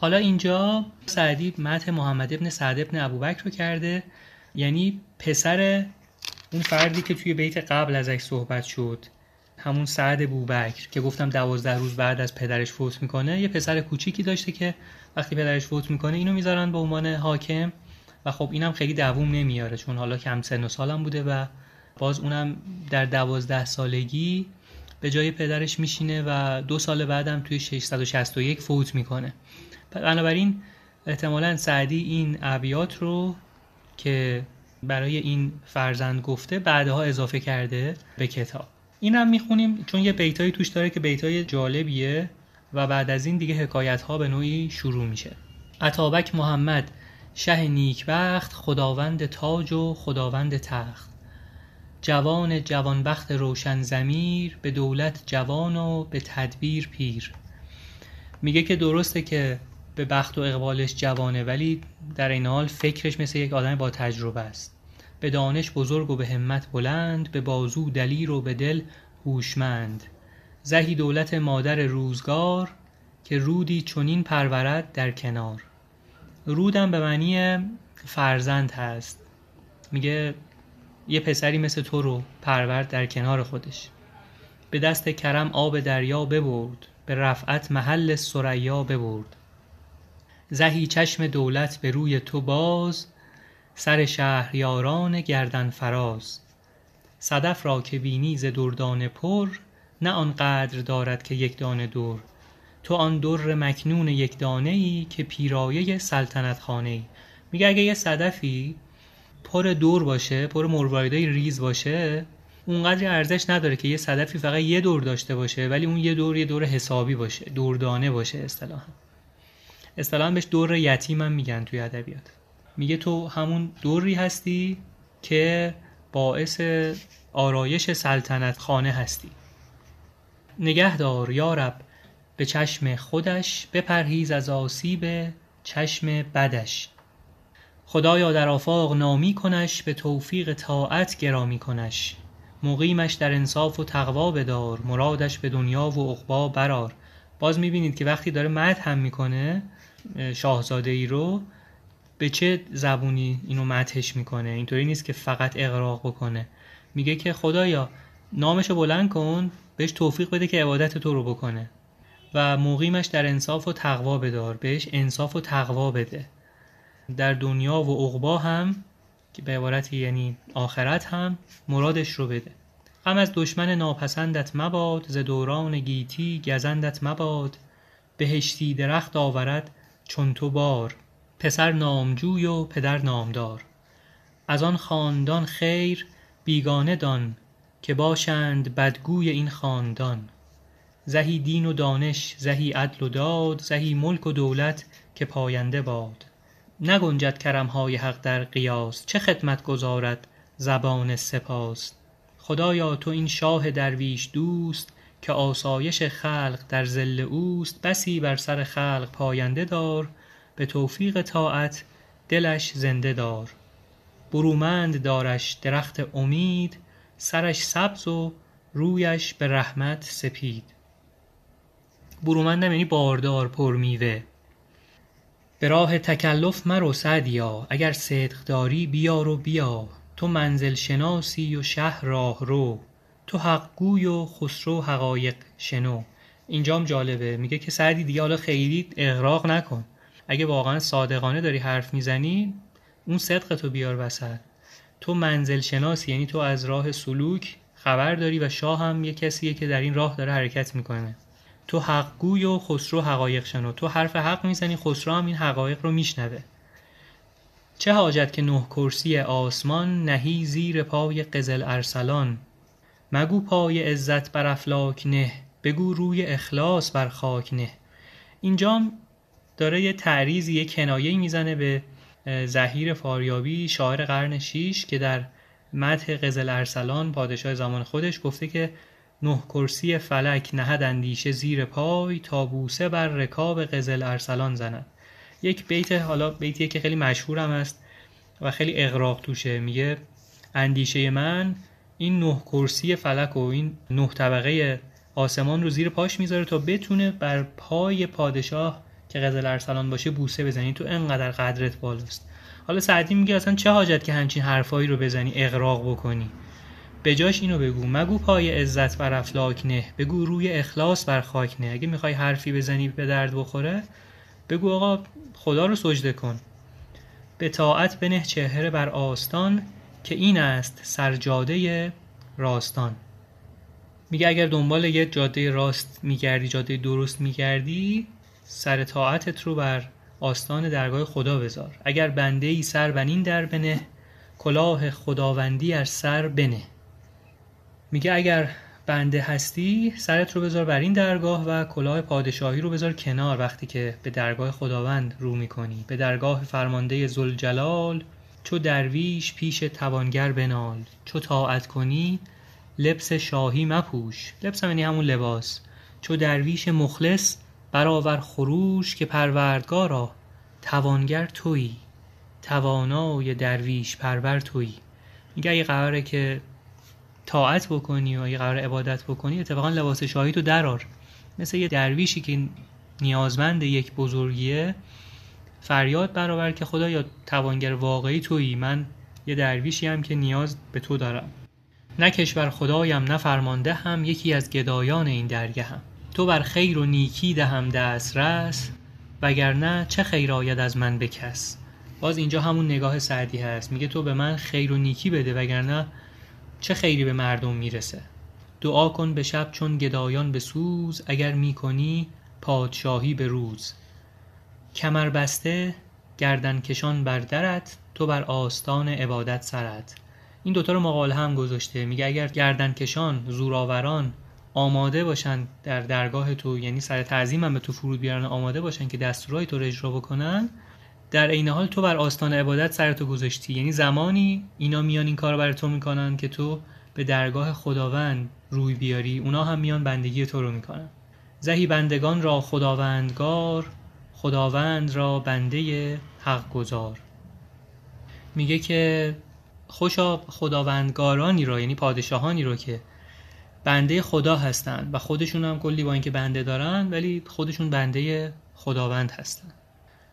حالا اینجا سعدی متح محمد ابن سعد ابن ابوبکر رو کرده. یعنی پسر اون فردی که توی بیت قبل ازش صحبت شد. همون سعد بوبکر که گفتم دوازده روز بعد از پدرش فوت می‌کنه. یه پسر کوچیکی داشته که وقتی پدرش فوت می‌کنه اینو می‌ذارن به عنوان حاکم. و خب اینم خیلی دووم نمیاره چون حالا کم سن و سالم بوده و باز اونم در دوازده سالگی به جای پدرش میشینه و دو سال بعدم توی 661 فوت می‌کنه. بنابراین احتمالا سعدی این ابیات رو که برای این فرزند گفته بعدها اضافه کرده به کتاب. این هم می‌خونیم چون یه بیتایی توش داره که بیتای جالبیه و بعد از این دیگه حکایت ها به نوعی شروع میشه. عطابک محمد شه نیکبخت خداوند تاج و خداوند تخت. جوان جوانبخت روشن زمیر به دولت جوان و به تدبیر پیر. میگه که درسته که به بخت و اقبالش جوانه ولی در این حال فکرش مثل یک آدم با تجربه است. به دانش بزرگ و به همت بلند به بازو دلیر و به دل هوشمند. زهی دولت مادر روزگار که رودی چنین پرورد در کنار. رودم به معنی فرزند هست. میگه یه پسری مثل تو رو پرورد در کنار خودش. به دست کرم آب دریا ببرد به رفعت محل سریا ببرد. زهی چشم دولت به روی تو باز سر شهریاران گردن فراز. صدف را که بینی ز دردانه پر نه آنقدر دارد که یک دانه در. تو آن در مکنون یک دانه ای که پیرایه سلطنت خانه ای میگه اگه یه صدفی پر دور باشه پر مرواریدای ریز باشه اونقدر ارزش نداره که یه صدفی فقط یه دور داشته باشه ولی اون یه دور یه دور حسابی باشه دوردانه باشه اصطلاحا. اصطلاحا بهش دور یتیم هم میگن توی ادبیات. میگه تو همون دوری هستی که باعث آرایش سلطنت خانه هستی نگهدار یارب به چشم خودش بپرهیز از آسیب چشم بدش. خدایا در آفاق نامی کنش به توفیق طاعت گرامی کنش. مقیمش در انصاف و تقوا بدار مرادش به دنیا و عقبا برار. باز می‌بینید که وقتی داره مد هم می‌کنه شاهزاده ای رو به چه زبونی اینو مدهش می‌کنه؟ اینطوری نیست که فقط اقراق بکنه. میگه که خدایا نامشو بلند کن بهش توفیق بده که عبادت تو رو بکنه. و مقیمش در انصاف و تقوا بدار بهش انصاف و تقوا بده. در دنیا و عقبا هم که به عبارتی یعنی آخرت هم مرادش رو بده. غم از دشمن ناپسندت مباد ز دوران گیتی گزندت مباد. بهشتی درخت آورد چون تو بار پسر نامجوی و پدر نامدار. از آن خاندان خیر بیگانه دان که باشند بدگوی این خاندان. زهی دین و دانش زهی عدل و داد زهی ملک و دولت که پاینده باد. نگنجد کرمهای حق در قیاس چه خدمت گزارد زبان سپاس. خدایا تو این شاه درویش دوست که آسایش خلق در ظل اوست بسی بر سر خلق پاینده دار به توفیق طاعت دلش زنده دار. برومند دارش درخت امید سرش سبز و رویش به رحمت سپید. برومندم یعنی باردار پر میوه به راه تکلف مرو سعدیا اگر صدق داری بیار و بیا. تو منزل شناسی و شه راه رو. تو حق گوی و خسرو حقایق شنو. اینجام جالبه. میگه که سعدی دیگه حالا خیلی اغراق نکن. اگه واقعا صادقانه داری حرف می‌زنی اون صدق تو بیار وسط. تو منزل شناسی یعنی تو از راه سلوک خبر داری و شاه هم یه کسیه که در این راه داره حرکت می‌کنه. تو حق گوی و خسرو حقایق شنو. تو حرف حق می‌زنی خسرو هم این حقایق رو میشنوه. چه حاجت که نه کرسی آسمان نهی زیر پای قزل ارسلان. مگو پای عزت بر افلاک نه بگو روی اخلاص بر خاک نه. اینجام داره یه تعریض یه کنایه می‌زنه به زهیر فاریابی شاعر قرن شیش که در مدح قزل ارسلان پادشاه زمان خودش گفته که نه کرسی فلک نهد اندیشه زیر پای تا بوسه بر رکاب قزل ارسلان زند. یک بیت حالا بیتیه که خیلی مشهور هم است و خیلی اغراق توشه. میگه اندیشه من این نه کرسی فلک و این نه طبقه آسمان رو زیر پاش می‌ذاره تا بتونه بر پای پادشاه که قزل ارسلان باشه بوسه بزنی. تو انقدر قدرت بالاست. حالا سعدی میگه اصلا چه حاجت که همچین حرفایی رو بزنی اقراق بکنی. به جاش اینو بگو. مگو پای عزت بر افلاک نه. بگو روی اخلاص بر خاک نه. اگه می‌خوای حرفی بزنی به درد بخوره بگو آقا خدا رو سجده کن. به طاعت بنه چهره بر آستان که این است سرجاده راستان. میگه اگر دنبال یه جاده راست میگردی جاده درست میگردی سر طاعتت رو بر آستان درگاه خدا بذار. اگر بنده ای سر بنین در بنه کلاه خداوندی از سر بنه. میگه اگر بنده هستی سرت رو بذار بر این درگاه و کلاه پادشاهی رو بذار کنار وقتی که به درگاه خداوند رو می‌کنی. به درگاه فرمانده زلجلال چو درویش پیش توانگر بنال. چو طاعت کنی لبس شاهی مپوش. لبس هم یعنی همون لباس. چو درویش مخلص برآور خروش که پروردگارا توانگر تویی. توانای درویش پرور تویی. میگه اگه قراره که طاعت بکنی و اگه قرار عبادت بکنی اتفاقا لباس شاهی تو درار مثل یه درویشی که نیازمند یک بزرگیه فریاد برآور که خدا یا توانگر واقعی تویی. من یه درویشی هم که نیاز به تو دارم. نه کشور خدایم نه فرمانده هم یکی از گدایان این درگه هم. تو بر خیر و نیکی دهم دسترس وگرنه چه خیر آید از من بکس باز اینجا همون نگاه سعدی هست. میگه تو به من خیر و نیکی بده وگرنه چه خیری به مردم می‌رسه؟ دعا کن به شب چون گدایان به سوز اگر می‌کنی پادشاهی به روز. کمر بسته گردن کشان بر درت تو بر آستان عبادت سرت. این دوتا رو مقاله هم گذاشته میگه اگر گردن کشان زوراوران آماده باشن در درگاه تو یعنی سر تعظیم هم به تو فرود بیارن آماده باشن که دستورای تو رو اجرا بکنن در عین حال تو بر آستان عبادت سرتو گذاشتی. یعنی زمانی اینا میان این کار بر تو می‌کنن که تو به درگاه خداوند روی بیاری. اونا هم میان بندگی تو رو می‌کنن. زهی بندگان را خداوندگار خداوند را بنده حق گذار میگه که خوشا خداوندگارانی را یعنی پادشاهانی رو که بنده خدا هستند و خودشون هم کلی با اینکه بنده دارن ولی خودشون بنده خداوند هستن.